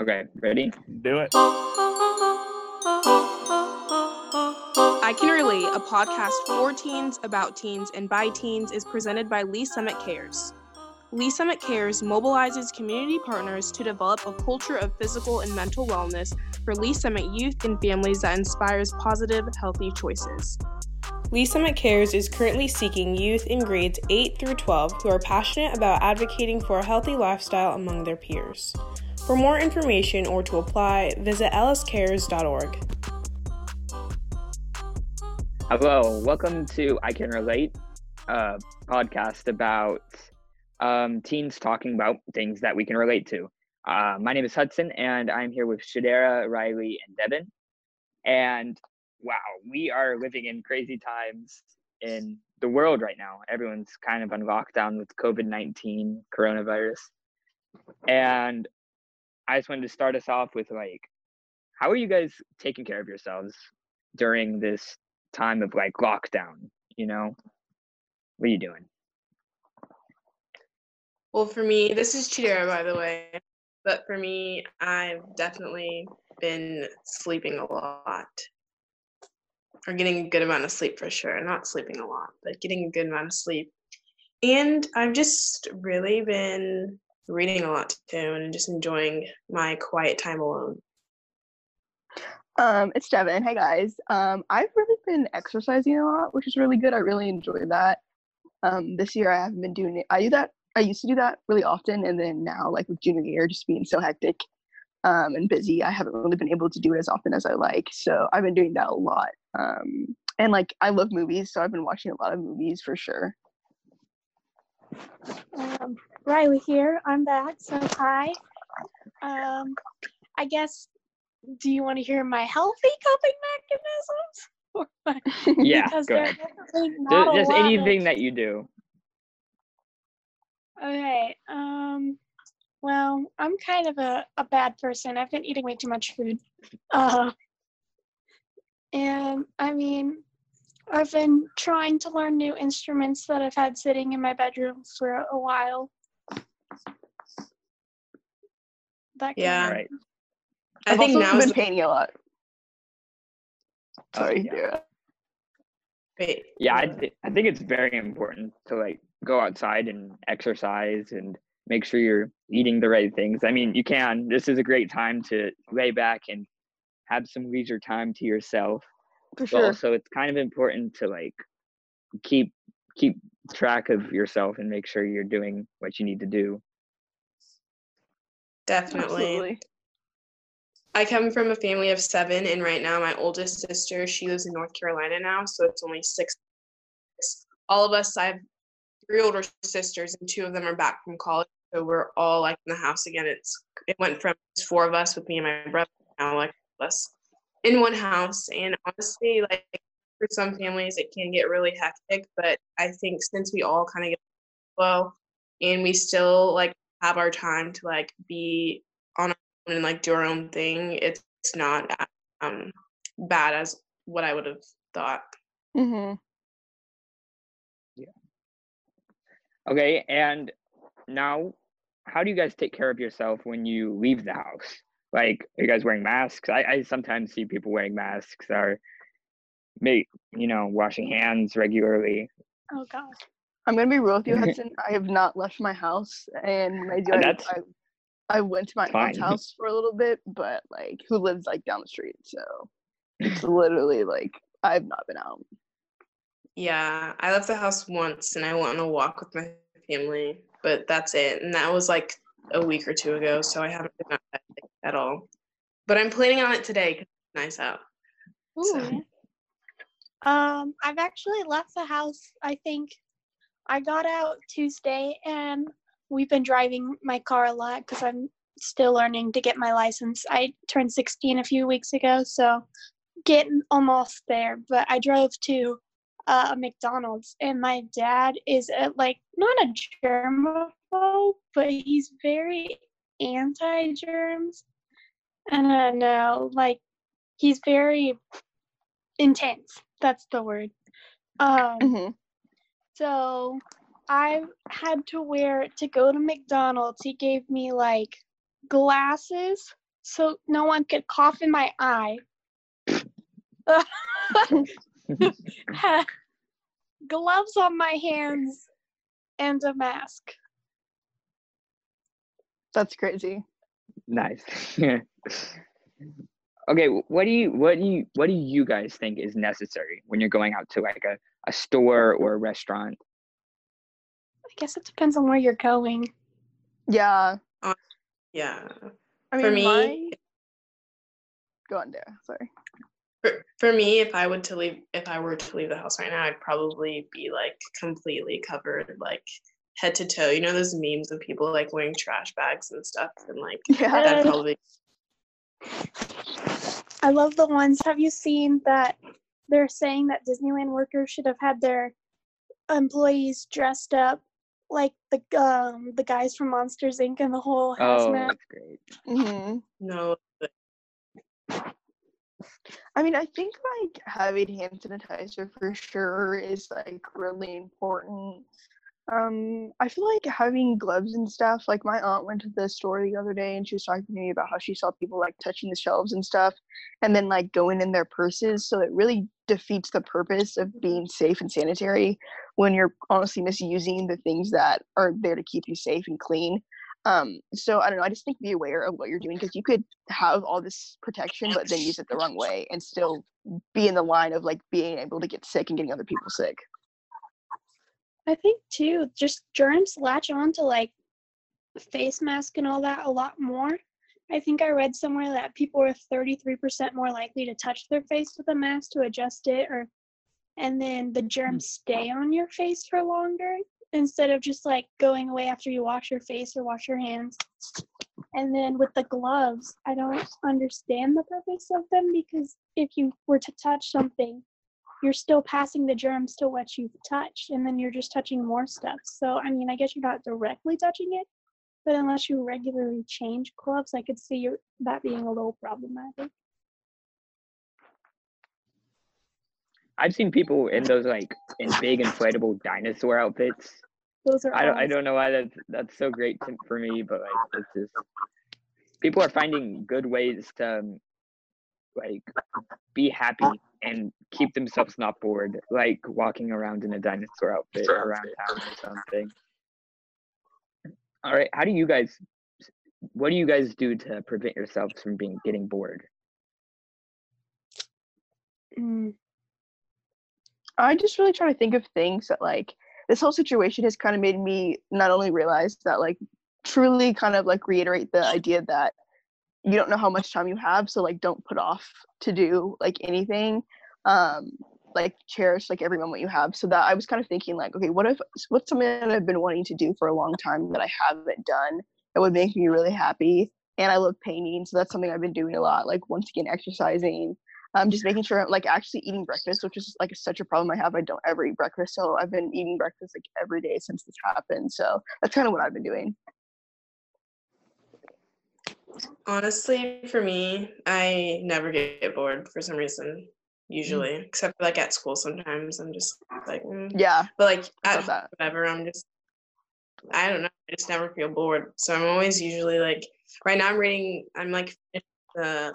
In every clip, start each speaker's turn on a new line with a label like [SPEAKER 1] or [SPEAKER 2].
[SPEAKER 1] Okay, ready?
[SPEAKER 2] Do it.
[SPEAKER 3] I Can Relate, a podcast for teens, about teens, and by teens, is presented by Lee Summit Cares. Lee Summit Cares mobilizes community partners to develop a culture of physical and mental wellness for Lee Summit youth and families that inspires positive, healthy choices. Lee Summit Cares is currently seeking youth in grades 8 through 12 who are passionate about advocating for a healthy lifestyle among their peers. For more information or to apply, visit lscares.org.
[SPEAKER 1] Hello, welcome to I Can Relate, a podcast about um, teens talking about things that we can relate to. Uh, my name is Hudson, and I'm here with Chidera, Riley, and Devin. And wow, we are living in crazy times in the world right now. Everyone's kind of on lockdown with COVID 19 coronavirus. And I just wanted to start us off with like, how are you guys taking care of yourselves during this time of like lockdown, you know? What are you doing?
[SPEAKER 3] Well, for me, this is Chidera, by the way. But for me, I've definitely been sleeping a lot or getting a good amount of sleep for sure. Not sleeping a lot, but getting a good amount of sleep. And I've just really been reading a lot too and just enjoying my quiet time alone.
[SPEAKER 4] Um, it's Devin. Hey guys. Um, I've really been exercising a lot, which is really good. I really enjoy that. Um, this year I haven't been doing it. I do that. I used to do that really often, and then now, like with junior year, just being so hectic um, and busy, I haven't really been able to do it as often as I like. So I've been doing that a lot. Um, and like I love movies, so I've been watching a lot of movies for sure.
[SPEAKER 5] Um, Riley here. I'm back. So hi. Um, I guess. Do you want to hear my healthy coping mechanisms?
[SPEAKER 1] Yeah,
[SPEAKER 5] Because
[SPEAKER 1] go ahead.
[SPEAKER 5] definitely
[SPEAKER 1] Ju-
[SPEAKER 5] not a
[SPEAKER 1] Just anything
[SPEAKER 5] of-
[SPEAKER 1] that you do.
[SPEAKER 5] Okay. Um. Well, I'm kind of a, a bad person. I've been eating way too much food. Uh. And I mean, I've been trying to learn new instruments that I've had sitting in my bedroom for a while. That kind
[SPEAKER 3] Yeah.
[SPEAKER 5] of-
[SPEAKER 1] All right.
[SPEAKER 3] I
[SPEAKER 4] I've
[SPEAKER 3] think now is
[SPEAKER 4] been painting a lot.
[SPEAKER 1] Oh,
[SPEAKER 4] Sorry,
[SPEAKER 1] yeah.
[SPEAKER 4] Dara.
[SPEAKER 3] wait,
[SPEAKER 1] Yeah, I, th- I think it's very important to like go outside and exercise and make sure you're eating the right things. I mean, you can. This is a great time to lay back and have some leisure time to yourself.
[SPEAKER 4] For sure.
[SPEAKER 1] also, it's kind of important to like keep keep track of yourself and make sure you're doing what you need to do.
[SPEAKER 3] definitely.
[SPEAKER 4] Absolutely.
[SPEAKER 3] I come from a family of seven, and right now my oldest sister, she lives in North Carolina now, so it's only six. All of us, I have three older sisters, and two of them are back from college, so we're all like in the house again. It's it went from four of us with me and my brother now like us in one house, and honestly, like for some families, it can get really hectic, but I think since we all kind of get well, and we still like have our time to like be on our own and like do our own thing, it's not um bad as what I would have thought.
[SPEAKER 4] hmm Yeah.
[SPEAKER 1] Okay, and now how do you guys take care of yourself when you leave the house? Like, are you guys wearing masks? I, I sometimes see people wearing masks or make you know, washing hands regularly.
[SPEAKER 5] Oh God.
[SPEAKER 4] I'm gonna be real with you, Hudson. I have not left my house, and when I do,
[SPEAKER 1] Uh,
[SPEAKER 4] I, I, I went to my aunt's house for a little bit, but like, who lives like down the street, so it's literally like I've not been out.
[SPEAKER 3] Yeah, I left the house once and I went on a walk with my family, but that's it. And that was like a week or two ago, so I haven't been out at all. But I'm planning on it today 'cause it's nice out. So-
[SPEAKER 5] Ooh. Um, I've actually left the house. I think I got out Tuesday, and we've been driving my car a lot because I'm still learning to get my license. I turned 16 a few weeks ago, so getting almost there. But I drove to uh, a McDonald's, and my dad is a, like not a germaphobe, but he's very anti-germs. And I don't know, like he's very intense. That's the word. Um,
[SPEAKER 4] hmm
[SPEAKER 5] so I had to wear to go to McDonald's. He gave me like glasses so no one could cough in my eye. Gloves on my hands and a mask.
[SPEAKER 4] That's crazy.
[SPEAKER 1] Nice. okay, what do you what do you what do you guys think is necessary when you're going out to like a, a store or a restaurant?
[SPEAKER 5] I guess it depends on where you're going.
[SPEAKER 4] Yeah.
[SPEAKER 3] Uh, yeah.
[SPEAKER 4] I mean,
[SPEAKER 3] For me-
[SPEAKER 4] my... go on there. Sorry.
[SPEAKER 3] For, for me, if I would to leave, if I were to leave the house right now, I'd probably be like completely covered, like head to toe. You know those memes of people like wearing trash bags and stuff, and like
[SPEAKER 4] Yeah.
[SPEAKER 3] that'd probably
[SPEAKER 5] I love the ones. Have you seen that they're saying that Disneyland workers should have had their employees dressed up like the um the guys from Monsters Inc. and the whole
[SPEAKER 1] Oh,
[SPEAKER 5] hazmat?
[SPEAKER 1] that's great.
[SPEAKER 4] hmm
[SPEAKER 3] no.
[SPEAKER 4] I mean, I think like having hand sanitizer for sure is like really important. Um, I feel like having gloves and stuff. Like my aunt went to the store the other day and she was talking to me about how she saw people like touching the shelves and stuff, and then like going in their purses. So it really defeats the purpose of being safe and sanitary when you're honestly misusing the things that are there to keep you safe and clean. Um, so I don't know. I just think be aware of what you're doing because you could have all this protection, but then use it the wrong way and still be in the line of like being able to get sick and getting other people sick.
[SPEAKER 5] I think too, just germs latch on to like face mask and all that a lot more. I think I read somewhere that people are 33% more likely to touch their face with a mask to adjust it or and then the germs mm. stay on your face for longer instead of just like going away after you wash your face or wash your hands. And then with the gloves, I don't understand the purpose of them because if you were to touch something, you're still passing the germs to what you've touched and then you're just touching more stuff so i mean i guess you're not directly touching it but unless you regularly change gloves i could see your, that being a little problematic
[SPEAKER 1] I've seen people in those like in big inflatable dinosaur outfits.
[SPEAKER 5] those are
[SPEAKER 1] I don't I don't know why that's that's so great to, for me, but like it's just people are finding good ways to um, like be happy and keep themselves not bored, like walking around in a dinosaur outfit around town or something. All right, how do you guys? What do you guys do to prevent yourselves from being getting bored?
[SPEAKER 5] Mm,
[SPEAKER 4] I just really try to think of things that like this whole situation has kind of made me not only realize that like truly kind of like reiterate the idea that you don't know how much time you have so like don't put off to do like anything um like cherish like every moment you have so that i was kind of thinking like okay what if what's something that i've been wanting to do for a long time that i haven't done that would make me really happy and i love painting so that's something i've been doing a lot like once again exercising um, just making sure I'm like actually eating breakfast, which is like such a problem I have. I don't ever eat breakfast, so I've been eating breakfast like every day since this happened. So that's kind of what I've been doing.
[SPEAKER 3] Honestly, for me, I never get bored for some reason. Usually, except for, like at school, sometimes I'm just like, mm.
[SPEAKER 4] Yeah,
[SPEAKER 3] but like at
[SPEAKER 4] that.
[SPEAKER 3] whatever, I'm just, I don't know, I just never feel bored. So I'm always usually like, right now I'm reading, I'm like the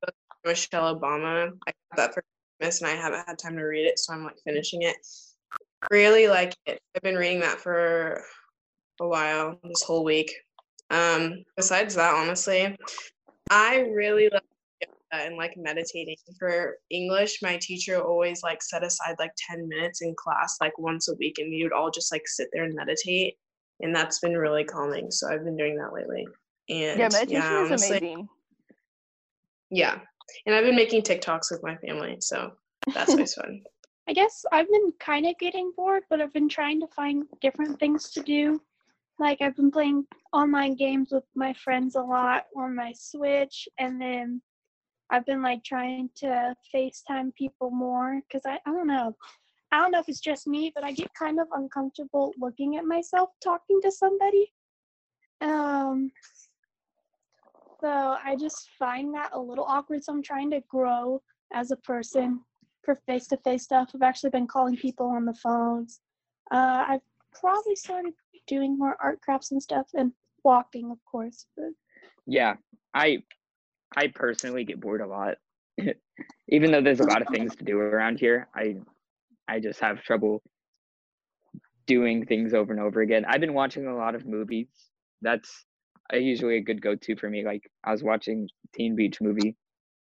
[SPEAKER 3] book Michelle Obama. I got that for Christmas, and I haven't had time to read it, so I'm like finishing it. Really like it. I've been reading that for a while, this whole week. Um, besides that, honestly, I really love yoga and like meditating. For English, my teacher always like set aside like 10 minutes in class, like once a week, and we would all just like sit there and meditate. And that's been really calming. So I've been doing that lately. And
[SPEAKER 4] Yeah, meditation is
[SPEAKER 3] honestly,
[SPEAKER 4] amazing.
[SPEAKER 3] Yeah. And I've been making TikToks with my family. So that's always fun.
[SPEAKER 5] i guess i've been kind of getting bored but i've been trying to find different things to do like i've been playing online games with my friends a lot on my switch and then i've been like trying to facetime people more because I, I don't know. I don't know if it's just me but i get kind of uncomfortable looking at myself talking to somebody. Um so i just find that a little awkward so i'm trying to grow as a person for face-to-face stuff. I've actually been calling people on the phones. Uh, i've probably started doing more art crafts and stuff and walking of course but
[SPEAKER 1] Yeah, I I personally get bored a lot. Even though there's a lot of things to do around here, I I just have trouble doing things over and over again. I've been watching a lot of movies. That's usually a good go-to for me. Like I was watching Teen Beach movie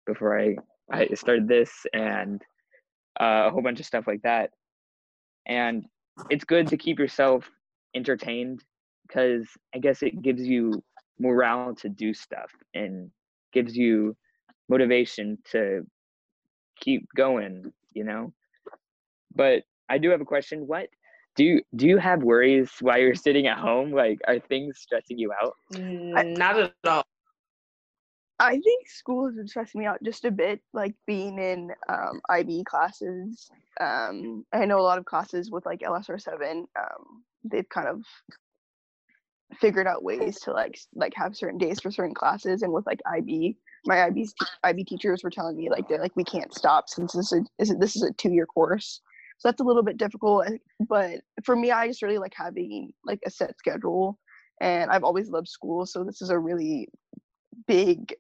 [SPEAKER 1] before I I started this and uh, a whole bunch of stuff like that. And it's good to keep yourself entertained because I guess it gives you morale to do stuff and gives you motivation to keep going, you know? But I do have a question. What do you do you have worries while you're sitting at home? Like are things stressing you out?
[SPEAKER 3] Mm, Not at all.
[SPEAKER 4] I think school has been stressing me out just a bit, like being in um, IB classes. Um, I know a lot of classes with like LSR seven. Um, they've kind of figured out ways to like like have certain days for certain classes, and with like IB, my IB IB teachers were telling me like they're like we can't stop since this is is this is a two year course. So that's a little bit difficult, but for me, I just really like having like a set schedule, and I've always loved school, so this is a really big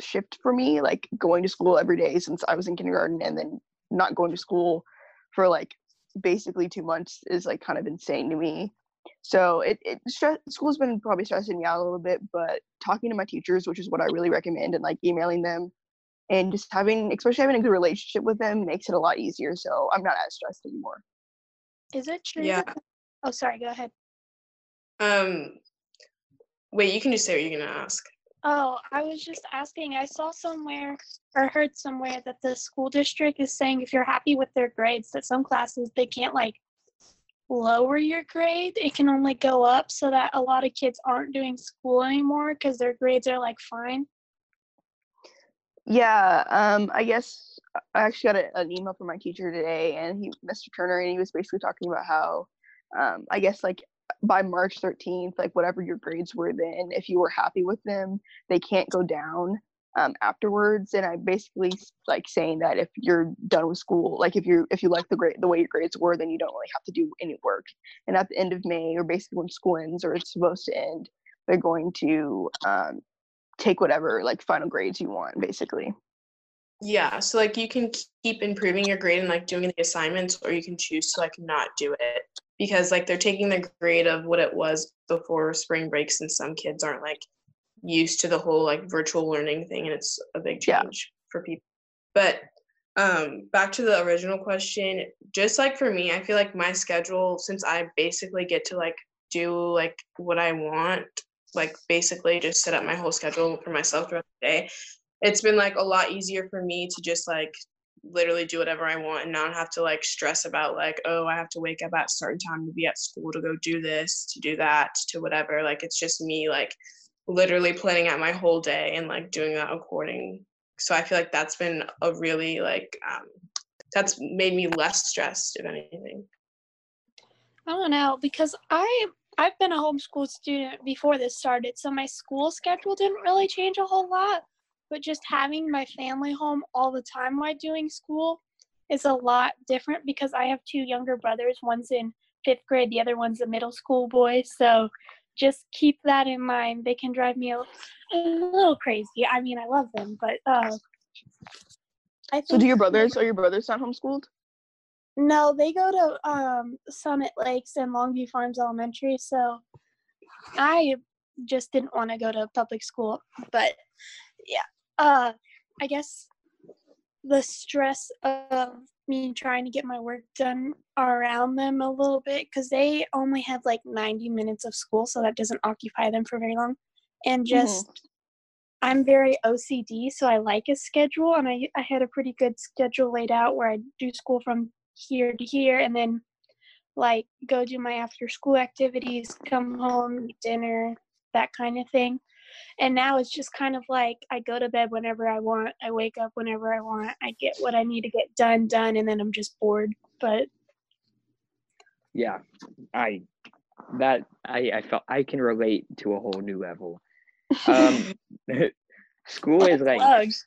[SPEAKER 4] shift for me like going to school every day since i was in kindergarten and then not going to school for like basically two months is like kind of insane to me so it, it stress, school's been probably stressing me out a little bit but talking to my teachers which is what i really recommend and like emailing them and just having especially having a good relationship with them makes it a lot easier so i'm not as stressed anymore
[SPEAKER 5] Is it true?
[SPEAKER 3] Yeah.
[SPEAKER 5] that- Oh, sorry. Go ahead.
[SPEAKER 3] Um, wait, you can just say what you're gonna ask.
[SPEAKER 5] Oh, I was just asking. I saw somewhere or heard somewhere that the school district is saying if you're happy with their grades, that some classes they can't like lower your grade. It can only go up so that a lot of kids aren't doing school anymore because their grades are like fine.
[SPEAKER 4] Yeah, um, I guess I actually got a, an email from my teacher today, and he, Mr. Turner, and he was basically talking about how, um, I guess like by March 13th, like whatever your grades were then, if you were happy with them, they can't go down um, afterwards. And I basically like saying that if you're done with school, like if you if you like the grade the way your grades were, then you don't really have to do any work. And at the end of May, or basically when school ends or it's supposed to end, they're going to um, take whatever like final grades you want, basically.
[SPEAKER 3] Yeah, so like you can keep improving your grade and like doing the assignments, or you can choose to like not do it because like they're taking the grade of what it was before spring breaks, and some kids aren't like used to the whole like virtual learning thing, and it's a big
[SPEAKER 4] Yeah.
[SPEAKER 3] change for people. But um back to the original question, just like for me, I feel like my schedule, since I basically get to like do like what I want, like basically just set up my whole schedule for myself throughout the day it's been like a lot easier for me to just like literally do whatever I want and not have to like stress about like, oh, I have to wake up at a certain time to be at school to go do this, to do that, to whatever. Like it's just me like literally planning out my whole day and like doing that according. So I feel like that's been a really like um that's made me less stressed if anything.
[SPEAKER 5] I don't know because I I've been a homeschool student before this started, so my school schedule didn't really change a whole lot. But just having my family home all the time while doing school is a lot different because I have two younger brothers. One's in fifth grade, the other one's a middle school boy. So just keep that in mind. They can drive me a, a little crazy. I mean, I love them, but uh, I think
[SPEAKER 4] So do your brothers are your brothers not homeschooled?
[SPEAKER 5] no, they go to um, Summit Lakes and Longview Farms Elementary. So I just didn't want to go to public school. But yeah, uh, I guess the stress of me trying to get my work done around them a little bit because they only have like 90 minutes of school. So that doesn't occupy them for very long. And just I'm very OCD, so I like a schedule, and I I had a pretty good schedule laid out where I do school from here to here, and then like go do my after school activities, come home, dinner, that kind of thing. And now it's just kind of like I go to bed whenever I want, I wake up whenever I want, I get what I need to get done done, and then I'm just bored. But
[SPEAKER 1] Yeah, I that I I felt I can relate to a whole new level. Um, school is like
[SPEAKER 5] plugs.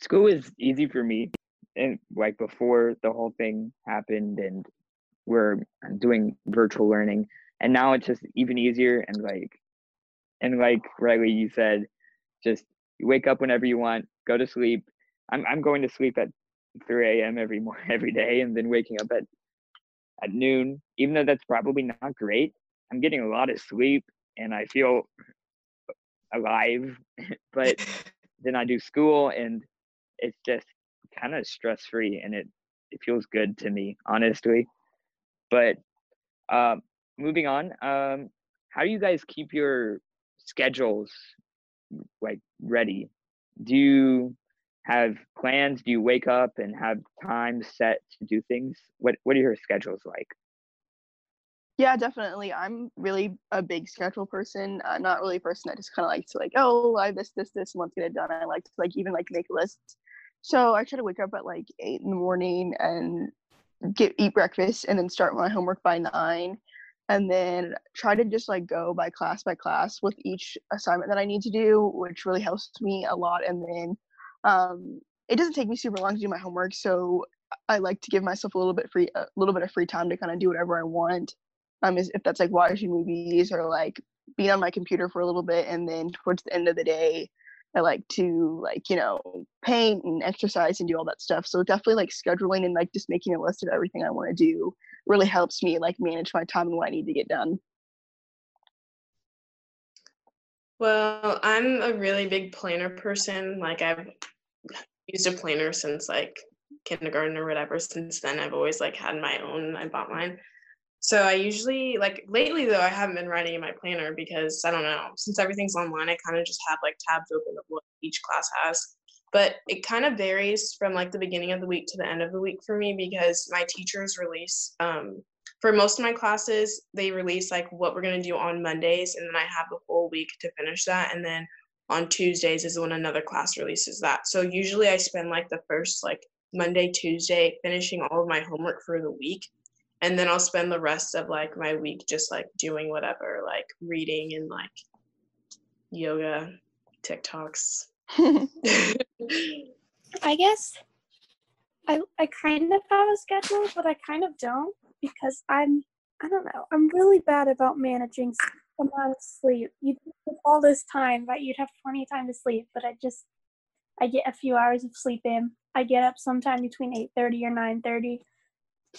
[SPEAKER 1] school is easy for me and like before the whole thing happened and we're doing virtual learning and now it's just even easier and like and like Riley, you said, just wake up whenever you want, go to sleep. I'm I'm going to sleep at 3 a.m. every morning, every day, and then waking up at at noon. Even though that's probably not great, I'm getting a lot of sleep, and I feel alive. but then I do school, and it's just kind of stress free, and it it feels good to me, honestly. But uh, moving on, um, how do you guys keep your schedules like ready? Do you have plans? Do you wake up and have time set to do things? What What are your schedules like?
[SPEAKER 4] Yeah, definitely. I'm really a big schedule person. Uh, not really a person that just kind of likes to like, oh, I have this, this, this, let's get it done. I like to like even like make lists. So I try to wake up at like eight in the morning and get eat breakfast and then start my homework by nine and then try to just like go by class by class with each assignment that I need to do, which really helps me a lot. And then um, it doesn't take me super long to do my homework, so I like to give myself a little bit free, a little bit of free time to kind of do whatever I want. Um, if that's like watching movies or like being on my computer for a little bit, and then towards the end of the day, I like to like you know paint and exercise and do all that stuff. So definitely like scheduling and like just making a list of everything I want to do really helps me like manage my time and what I need to get done.
[SPEAKER 3] Well, I'm a really big planner person. Like I've used a planner since like kindergarten or whatever. Since then, I've always like had my own. I bought mine. So I usually like lately though I haven't been writing in my planner because I don't know since everything's online I kind of just have like tabs open of what each class has. But it kind of varies from like the beginning of the week to the end of the week for me because my teachers release um, for most of my classes they release like what we're gonna do on Mondays and then I have the whole week to finish that and then on Tuesdays is when another class releases that. So usually I spend like the first like Monday, Tuesday finishing all of my homework for the week and then I'll spend the rest of like my week just like doing whatever, like reading and like yoga, TikToks.
[SPEAKER 5] I guess I I kind of have a schedule, but I kind of don't because I'm I don't know. I'm really bad about managing amount of sleep. You all this time that you'd have plenty of time to sleep, but I just I get a few hours of sleep in. I get up sometime between eight thirty or nine thirty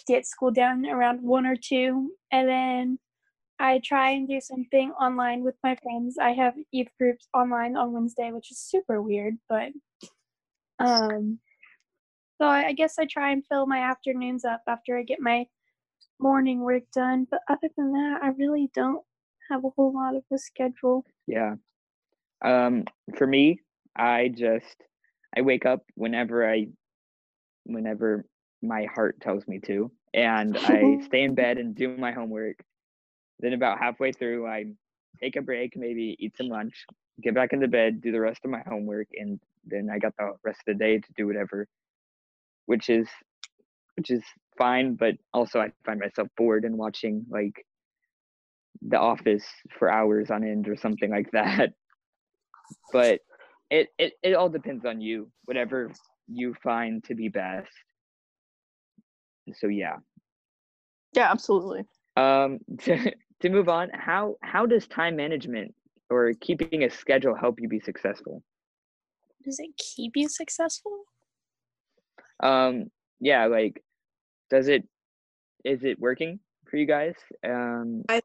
[SPEAKER 5] get school done around one or two, and then I try and do something online with my friends. I have youth groups online on Wednesday, which is super weird, but um, so I, I guess I try and fill my afternoons up after I get my morning work done. But other than that, I really don't have a whole lot of a schedule.
[SPEAKER 1] Yeah. Um, for me, I just I wake up whenever I whenever my heart tells me to and I stay in bed and do my homework. Then about halfway through, I take a break, maybe eat some lunch, get back into bed, do the rest of my homework, and then I got the rest of the day to do whatever, which is which is fine. But also, I find myself bored and watching like The Office for hours on end or something like that. But it it it all depends on you, whatever you find to be best so yeah
[SPEAKER 4] yeah absolutely
[SPEAKER 1] um to, to move on how how does time management or keeping a schedule help you be successful?
[SPEAKER 5] Does it keep you successful?
[SPEAKER 1] Um yeah like does it is it working for you guys? Um
[SPEAKER 3] I,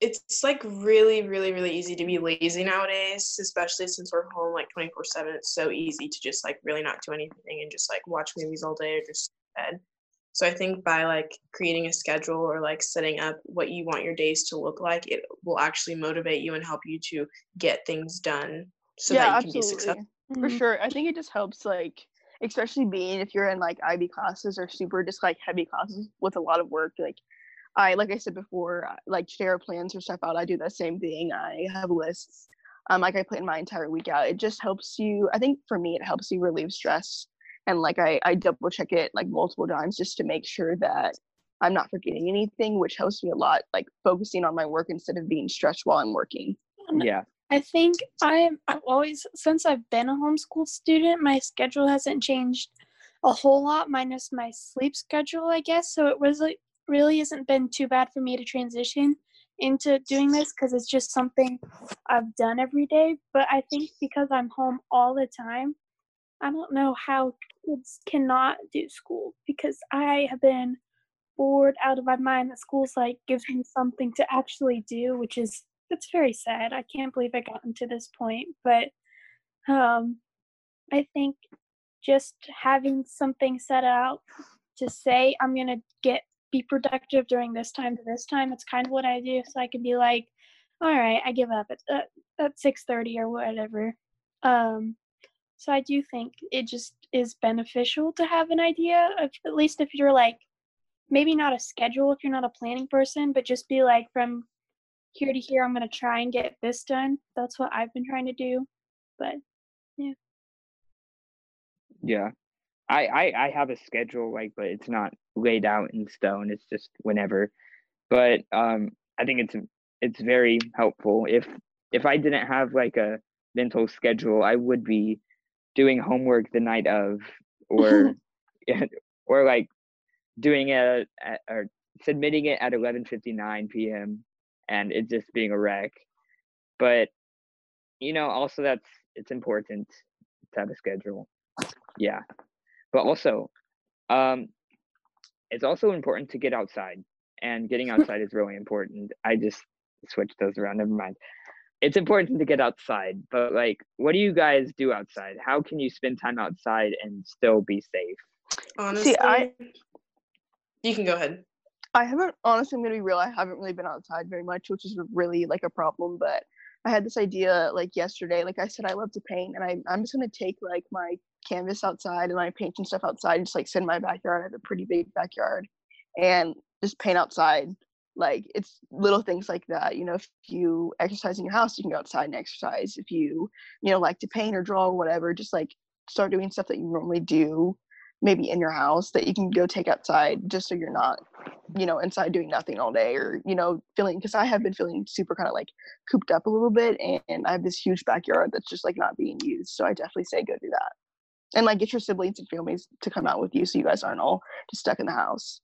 [SPEAKER 3] it's like really really really easy to be lazy nowadays especially since we're home like 24 7 it's so easy to just like really not do anything and just like watch movies all day or just bed so I think by like creating a schedule or like setting up what you want your days to look like, it will actually motivate you and help you to get things done so yeah, that you absolutely. can be successful.
[SPEAKER 4] For mm-hmm. sure. I think it just helps like especially being if you're in like IB classes or super just like heavy classes with a lot of work, like I like I said before, like share plans or stuff out. I do the same thing. I have lists. Um, like I plan my entire week out. It just helps you. I think for me, it helps you relieve stress and like I, I double check it like multiple times just to make sure that i'm not forgetting anything which helps me a lot like focusing on my work instead of being stressed while i'm working.
[SPEAKER 1] Um, yeah.
[SPEAKER 5] I think i'm i've always since i've been a homeschool student my schedule hasn't changed a whole lot minus my sleep schedule i guess. So it was like really hasn't been too bad for me to transition into doing this because it's just something I've done every day. But I think because I'm home all the time, I don't know how kids cannot do school because I have been bored out of my mind that school's like gives me something to actually do, which is that's very sad. I can't believe I got to this point, but um I think just having something set out to say I'm to get be productive during this time to this time, it's kind of what I do so I can be like all right, I give up at at, at 6:30 or whatever. Um so I do think it just is beneficial to have an idea of at least if you're like maybe not a schedule if you're not a planning person, but just be like from here to here, I'm going to try and get this done. That's what I've been trying to do. But yeah.
[SPEAKER 1] Yeah. I, I, I have a schedule, like, but it's not laid out in stone. It's just whenever. But um, I think it's it's very helpful. If if I didn't have like a mental schedule, I would be doing homework the night of, or or like doing it at, or submitting it at 11:59 p.m. and it just being a wreck. But you know, also that's it's important to have a schedule. Yeah. But also, um, it's also important to get outside, and getting outside is really important. I just switched those around. Never mind. It's important to get outside, but like, what do you guys do outside? How can you spend time outside and still be safe?
[SPEAKER 3] Honestly,
[SPEAKER 4] See, I
[SPEAKER 3] you can go ahead.
[SPEAKER 4] I haven't honestly I'm gonna be real, I haven't really been outside very much, which is really like a problem. But I had this idea like yesterday. Like I said, I love to paint and I I'm just gonna take like my canvas outside and my paint and stuff outside and just like sit in my backyard. I have a pretty big backyard and just paint outside. Like it's little things like that. You know, if you exercise in your house, you can go outside and exercise. If you, you know, like to paint or draw or whatever, just like start doing stuff that you normally do maybe in your house that you can go take outside just so you're not you know inside doing nothing all day or you know feeling because i have been feeling super kind of like cooped up a little bit and, and i have this huge backyard that's just like not being used so i definitely say go do that and like get your siblings and families to come out with you so you guys aren't all just stuck in the house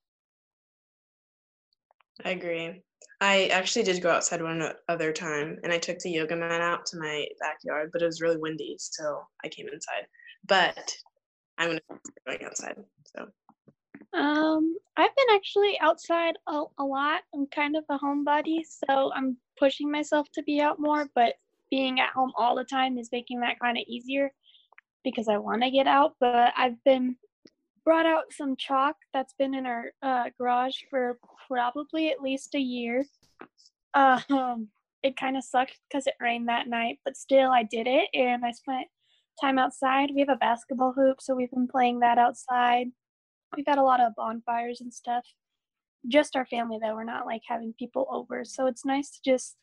[SPEAKER 3] I agree. I actually did go outside one other time and I took the yoga mat out to my backyard, but it was really windy, so I came inside. But I'm going outside. So
[SPEAKER 5] Um, I've been actually outside a, a lot. I'm kind of a homebody, so I'm pushing myself to be out more, but being at home all the time is making that kind of easier because I want to get out. But I've been brought out some chalk that's been in our uh, garage for probably at least a year. Um, it kind of sucked because it rained that night, but still I did it and I spent time outside. We have a basketball hoop, so we've been playing that outside. We've had a lot of bonfires and stuff. Just our family, though. We're not like having people over. So it's nice to just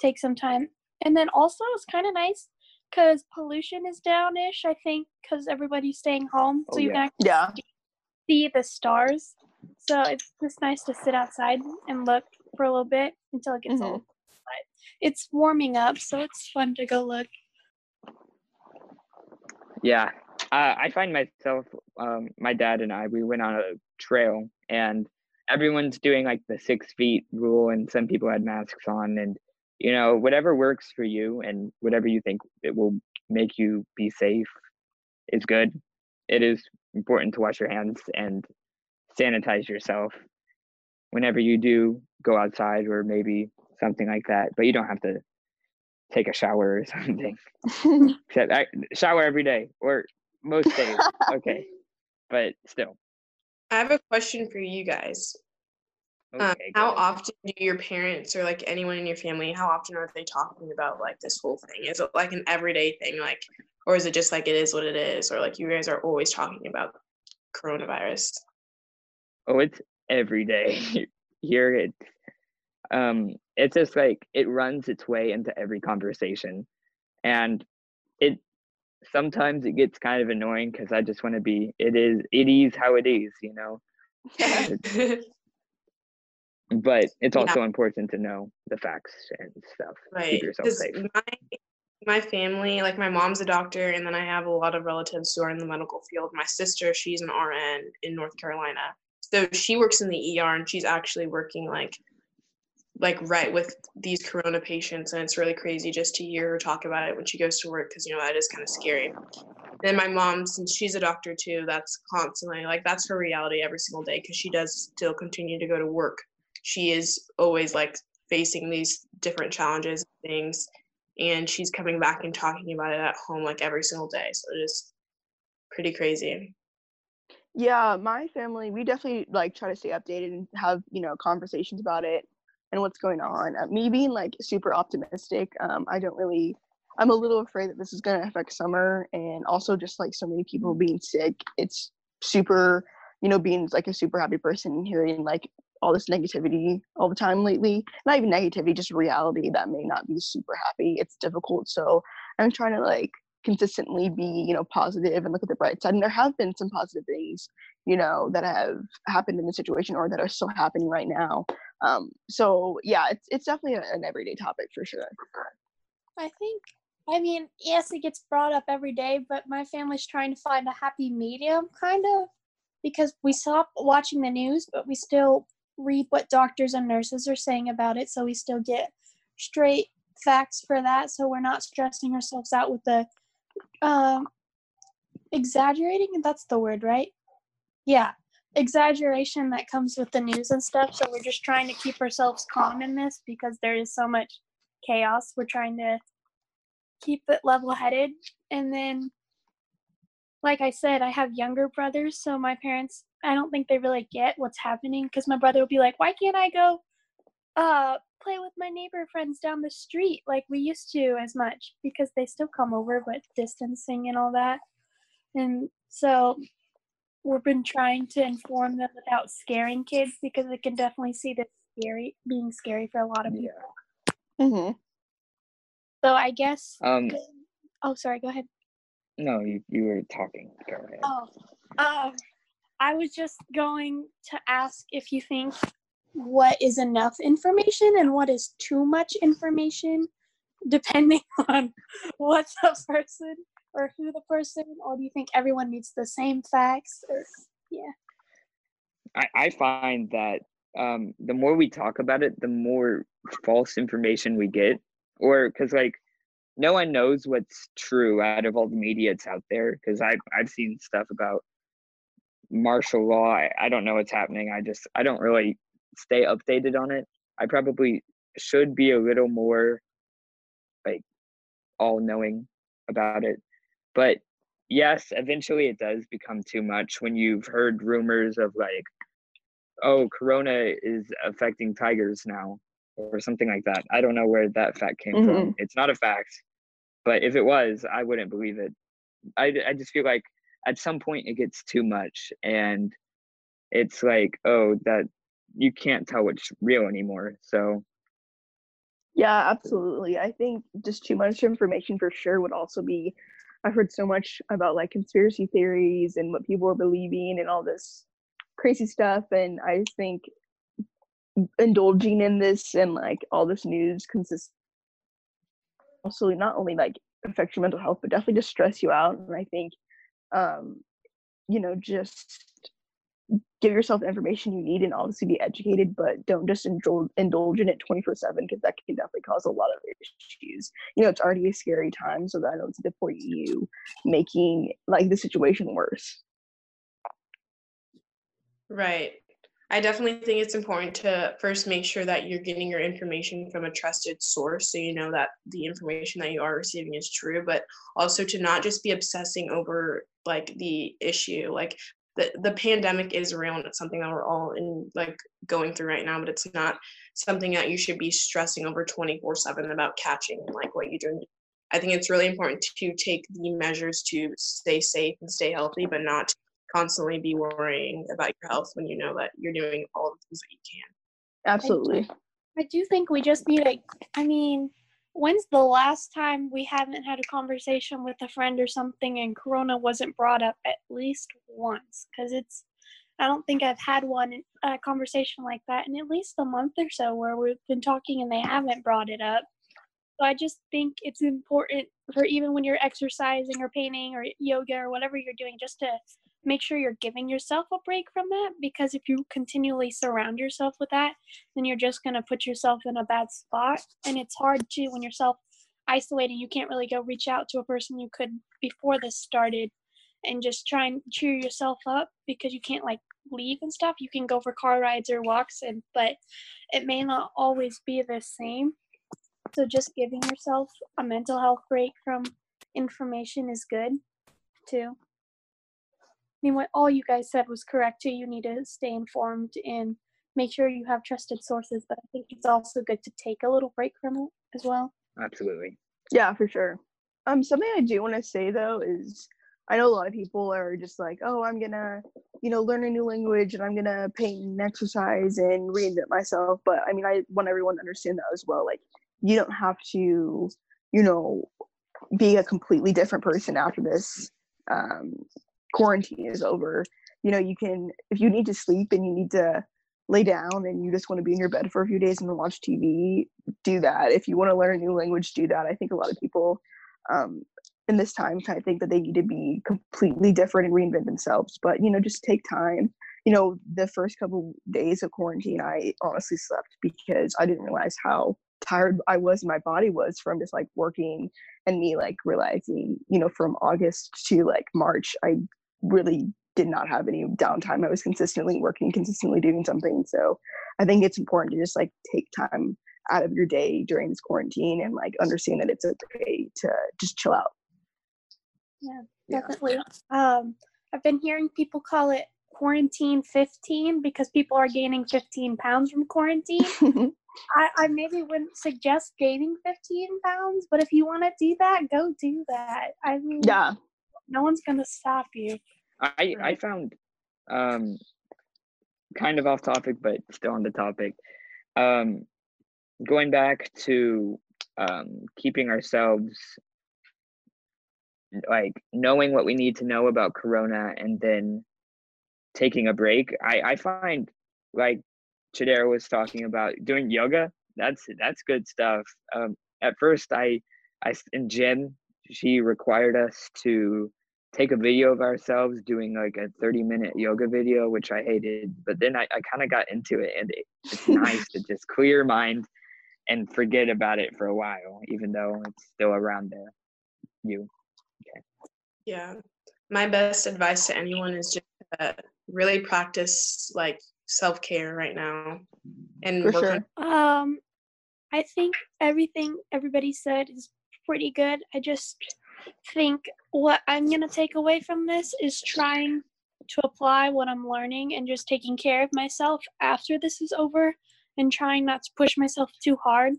[SPEAKER 5] take some time. And then also, it's kind of nice because pollution is downish, I think, because everybody's staying home. So
[SPEAKER 1] Oh,
[SPEAKER 5] you
[SPEAKER 1] yeah.
[SPEAKER 5] can actually
[SPEAKER 4] yeah
[SPEAKER 5] see the stars. So it's just nice to sit outside and look for a little bit until it gets
[SPEAKER 4] Mhm.
[SPEAKER 5] old. But it's warming up, so it's fun to go look.
[SPEAKER 1] Yeah, uh, I find myself, um, my dad and I, we went on a trail, and everyone's doing like the six feet rule, and some people had masks on, and you know, whatever works for you, and whatever you think it will make you be safe, is good. It is important to wash your hands and sanitize yourself whenever you do go outside, or maybe something like that. But you don't have to take a shower or something. Except I shower every day or most days. okay, but still.
[SPEAKER 3] I have a question for you guys. Um,
[SPEAKER 1] Okay. go
[SPEAKER 3] how often do your parents or like anyone in your family, how often are they talking about like this whole thing? Is it like an everyday thing, like, or is it just like it is what it is, or like you guys are always talking about coronavirus?
[SPEAKER 1] Oh, it's every day here. It's um, it's just like it runs its way into every conversation, and it sometimes it gets kind of annoying because I just want to be. It is. It is how it is, you know. But it's
[SPEAKER 3] Yeah.
[SPEAKER 1] also important to know the facts and stuff.
[SPEAKER 3] right.
[SPEAKER 1] Keep yourself safe.
[SPEAKER 3] My my family, like my mom's a doctor, and then I have a lot of relatives who are in the medical field. My sister, she's an RN in North Carolina, so she works in the ER, and she's actually working like like right with these corona patients and it's really crazy just to hear her talk about it when she goes to work because you know that is kind of scary then my mom since she's a doctor too that's constantly like that's her reality every single day because she does still continue to go to work she is always like facing these different challenges and things and she's coming back and talking about it at home like every single day so is pretty crazy
[SPEAKER 4] Yeah, my family, we definitely like try to stay updated and have, you know, conversations about it and what's going on. Uh, me being like super optimistic, um, I don't really, I'm a little afraid that this is going to affect summer and also just like so many people being sick. It's super, you know, being like a super happy person and hearing like all this negativity all the time lately. Not even negativity, just reality that may not be super happy. It's difficult. So I'm trying to like consistently be, you know, positive and look at the bright side. And there have been some positive things, you know, that have happened in the situation or that are still happening right now. Um, so yeah, it's it's definitely an everyday topic for sure.
[SPEAKER 5] I think, I mean, yes, it gets brought up every day, but my family's trying to find a happy medium, kind of, because we stop watching the news, but we still read what doctors and nurses are saying about it. So we still get straight facts for that. So we're not stressing ourselves out with the um, exaggerating. That's the word, right? Yeah, exaggeration that comes with the news and stuff. So we're just trying to keep ourselves calm in this because there is so much chaos. We're trying to keep it level headed. And then, like I said, I have younger brothers. So my parents, I don't think they really get what's happening because my brother will be like, why can't I go uh, play with my neighbor friends down the street like we used to as much? Because they still come over, but distancing and all that. And so we've been trying to inform them without scaring kids because they can definitely see this scary being scary for a lot of people.
[SPEAKER 4] hmm
[SPEAKER 5] So I guess
[SPEAKER 1] Um,
[SPEAKER 5] oh sorry, go ahead.
[SPEAKER 1] No, you, you were talking.
[SPEAKER 5] Oh, um, I was just going to ask if you think what is enough information and what is too much information, depending on what the person or who the person, or do you think everyone needs the same facts? Or yeah,
[SPEAKER 1] I, I find that um, the more we talk about it, the more false information we get, or because like no one knows what's true out of all the media that's out there. Because I've I've seen stuff about martial law. I, I don't know what's happening. I just I don't really stay updated on it. I probably should be a little more like all knowing about it. But yes, eventually it does become too much when you've heard rumors of like, oh, Corona is affecting tigers now, or something like that. I don't know where that fact came from. Mm-hmm. It's not a fact, but if it was, I wouldn't believe it. I, I just feel like at some point it gets too much and it's like, oh, that you can't tell what's real anymore. So
[SPEAKER 4] Yeah, absolutely. I think just too much information for sure would also be. I've heard so much about like conspiracy theories and what people are believing and all this crazy stuff. And I think indulging in this and like all this news consists also not only like affect your mental health, but definitely just stress you out. And I think, um, you know, just give yourself the information you need and obviously be educated, but don't just indulge, indulge in it 24 7 because that can definitely cause a lot of issues. You know, it's already a scary time, so that I don't see the point you making like the situation worse.
[SPEAKER 3] Right. I definitely think it's important to first make sure that you're getting your information from a trusted source so you know that the information that you are receiving is true, but also to not just be obsessing over like the issue. Like the, the pandemic is real and it's something that we're all in like going through right now, but it's not something that you should be stressing over 24 7 about catching and like what you're doing. I think it's really important to take the measures to stay safe and stay healthy, but not constantly be worrying about your health when you know that you're doing all the things that you can.
[SPEAKER 4] Absolutely.
[SPEAKER 5] I do think we just need a. I mean, when's the last time we haven't had a conversation with a friend or something and Corona wasn't brought up at least once? Because it's. I don't think I've had one a conversation like that in at least a month or so where we've been talking and they haven't brought it up. So I just think it's important for even when you're exercising or painting or yoga or whatever you're doing, just to make sure you're giving yourself a break from that because if you continually surround yourself with that, then you're just going to put yourself in a bad spot. And it's hard to, when you're self isolated, you can't really go reach out to a person you could before this started and just try and cheer yourself up because you can't like leave and stuff. You can go for car rides or walks, and but it may not always be the same. So just giving yourself a mental health break from information is good too. I mean, what all you guys said was correct too. You need to stay informed and make sure you have trusted sources, but I think it's also good to take a little break from it as well.
[SPEAKER 1] Absolutely.
[SPEAKER 4] Yeah, for sure. Um, something I do want to say though is I know a lot of people are just like, oh, I'm gonna, you know, learn a new language and I'm gonna paint and exercise and reinvent myself. But I mean, I want everyone to understand that as well. Like, you don't have to, you know, be a completely different person after this um, quarantine is over. You know, you can, if you need to sleep and you need to lay down and you just want to be in your bed for a few days and watch TV, do that. If you want to learn a new language, do that. I think a lot of people um, in this time kind of think that they need to be completely different and reinvent themselves. But, you know, just take time. You know, the first couple days of quarantine, I honestly slept because I didn't realize how tired I was, my body was from just like working and me like realizing, you know, from August to like March, I really did not have any downtime. I was consistently working, consistently doing something. So I think it's important to just like take time out of your day during this quarantine and like understand that it's okay to just chill out.
[SPEAKER 5] Yeah, definitely. Yeah. Um, I've been hearing people call it quarantine 15 because people are gaining 15 pounds from quarantine. I, I maybe wouldn't suggest gaining 15 pounds, but if you want to do that, go do that. I mean,
[SPEAKER 4] yeah,
[SPEAKER 5] no one's gonna stop you.
[SPEAKER 1] I I found um kind of off topic, but still on the topic. Um, going back to um, keeping ourselves like knowing what we need to know about corona and then taking a break i i find like chidera was talking about doing yoga that's that's good stuff um at first i i in gym she required us to take a video of ourselves doing like a 30 minute yoga video which i hated but then i, I kind of got into it and it, it's nice to just clear your mind and forget about it for a while even though it's still around there you
[SPEAKER 3] Okay. Yeah. My best advice to anyone is just uh, really practice like self care right now and
[SPEAKER 4] For sure.
[SPEAKER 5] Um, I think everything everybody said is pretty good. I just think what I'm going to take away from this is trying to apply what I'm learning and just taking care of myself after this is over and trying not to push myself too hard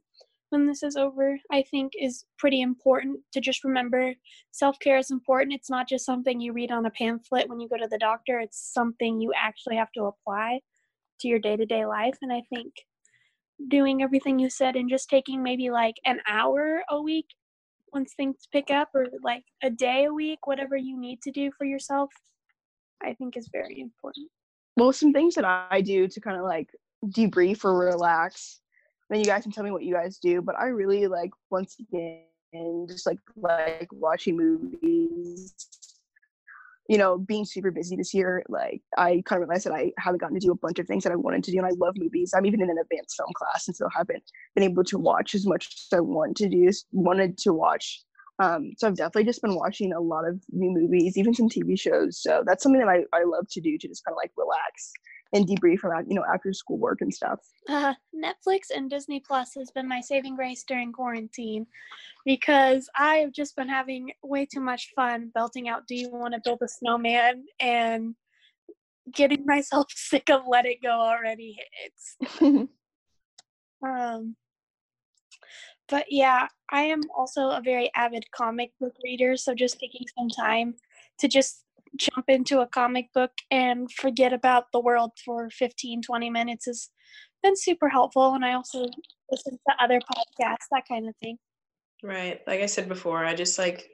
[SPEAKER 5] when this is over, I think is pretty important to just remember self care is important. It's not just something you read on a pamphlet when you go to the doctor, it's something you actually have to apply to your day to day life. And I think doing everything you said and just taking maybe like an hour a week once things pick up or like a day a week, whatever you need to do for yourself, I think is very important.
[SPEAKER 4] Well, some things that I do to kind of like debrief or relax then you guys can tell me what you guys do. But I really like once again just like like watching movies. You know, being super busy this year, like I kind of realized that I haven't gotten to do a bunch of things that I wanted to do, and I love movies. I'm even in an advanced film class, and still haven't been able to watch as much as I want to do. Wanted to watch um, so I've definitely just been watching a lot of new movies, even some TV shows. So that's something that I, I love to do to just kind of like relax and debrief from you know after school work and stuff.
[SPEAKER 5] Uh, Netflix and Disney Plus has been my saving grace during quarantine because I have just been having way too much fun belting out "Do you want to build a snowman?" and getting myself sick of "Let It Go" already. It's um, but yeah, I am also a very avid comic book reader, so just taking some time to just jump into a comic book and forget about the world for 15 20 minutes has been super helpful and i also listen to other podcasts that kind of thing.
[SPEAKER 3] Right like i said before i just like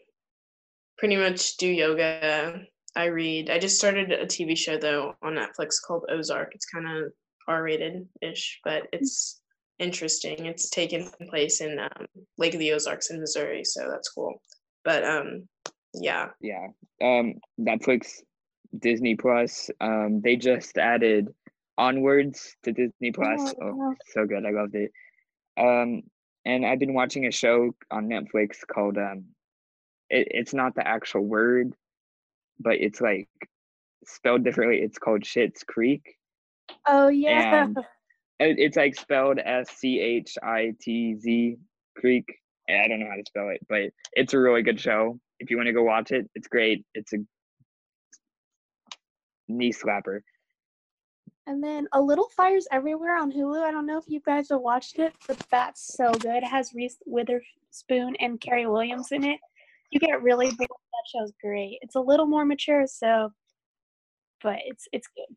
[SPEAKER 3] pretty much do yoga. I read. I just started a tv show though on netflix called ozark. It's kind of r-rated ish but it's interesting. It's taken place in um, lake of the ozarks in missouri so that's cool. But um yeah
[SPEAKER 1] yeah um netflix Disney Plus. Um, they just added Onwards to Disney Plus.
[SPEAKER 5] Oh,
[SPEAKER 1] Oh, so good! I loved it. Um, and I've been watching a show on Netflix called um, it, it's not the actual word, but it's like spelled differently. It's called Schitt's Creek.
[SPEAKER 5] Oh yeah.
[SPEAKER 1] And it- it's like spelled S C H I T Z Creek. And I don't know how to spell it, but it's a really good show. If you want to go watch it, it's great. It's a knee slapper.
[SPEAKER 5] And then A Little Fires Everywhere on Hulu. I don't know if you guys have watched it, but that's so good. It has Reese Witherspoon and Carrie Williams in it. You get really bored. That show's great. It's a little more mature, so, but it's it's good.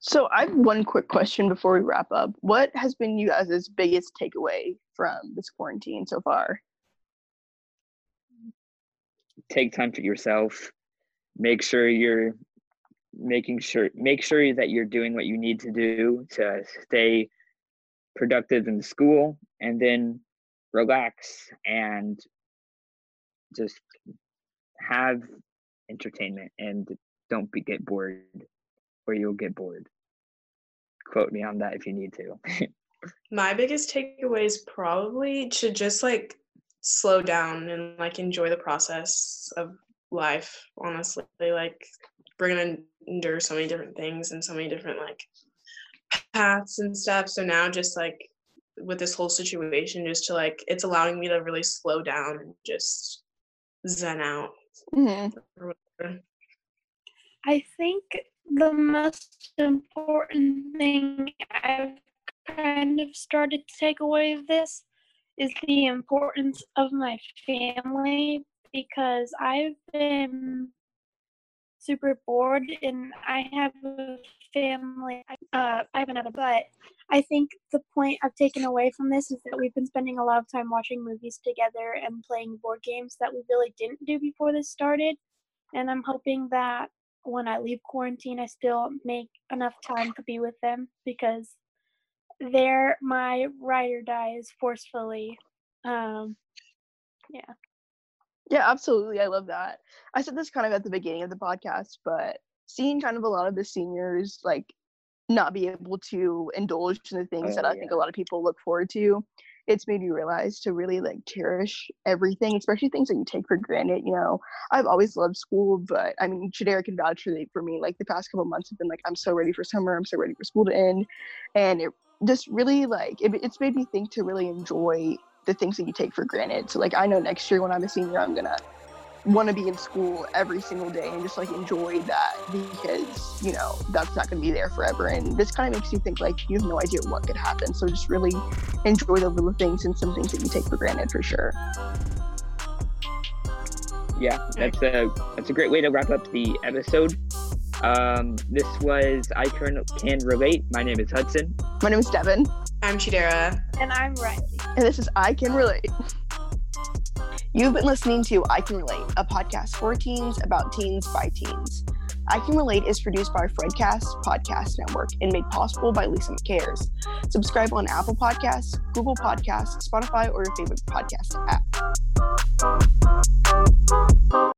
[SPEAKER 4] So I have one quick question before we wrap up. What has been you guys' biggest takeaway from this quarantine so far?
[SPEAKER 1] Take time for yourself. Make sure you're making sure make sure that you're doing what you need to do to stay productive in school and then relax and just have entertainment and don't be get bored or you'll get bored quote me on that if you need to
[SPEAKER 3] My biggest takeaway is probably to just like slow down and like enjoy the process of life, honestly. Like we're gonna endure so many different things and so many different like paths and stuff. So now just like with this whole situation, just to like it's allowing me to really slow down and just zen out
[SPEAKER 4] hmm.
[SPEAKER 5] I think the most important thing I've kind of started to take away of this is the importance of my family because I've been super bored and I have a family. Uh, I have another, but I think the point I've taken away from this is that we've been spending a lot of time watching movies together and playing board games that we really didn't do before this started. And I'm hoping that when I leave quarantine, I still make enough time to be with them because they're my ride or dies forcefully. Um,
[SPEAKER 4] Yeah, Yeah, absolutely. I love that. I said this kind of at the beginning of the podcast, but seeing kind of a lot of the seniors like not be able to indulge in the things that
[SPEAKER 1] Oh,
[SPEAKER 4] I think a lot of people look forward to, it's made me realize to really like cherish everything, especially things that you take for granted. You know, I've always loved school, but I mean, Chidera can vouch for for me. Like the past couple months have been like, I'm so ready for summer. I'm so ready for school to end, and it just really like it, it's made me think to really enjoy the things that you take for granted. So like I know next year when I'm a senior, I'm gonna want to be in school every single day and just like enjoy that because you know that's not going to be there forever. And this kind of makes you think like you have no idea what could happen. So just really enjoy the little things and some things that you take for granted for sure.
[SPEAKER 1] Yeah that's a that's a great way to wrap up the episode um this was i can can relate my name is hudson
[SPEAKER 4] my name is devin
[SPEAKER 3] I'm Chidera.
[SPEAKER 5] and I'm Riley.
[SPEAKER 4] and this is i can relate you've been listening to i can relate a podcast for teens about teens by teens I Can Relate is produced by Fredcast Podcast Network and made possible by Lisa McCares. Subscribe on Apple Podcasts, Google Podcasts, Spotify, or your favorite podcast app.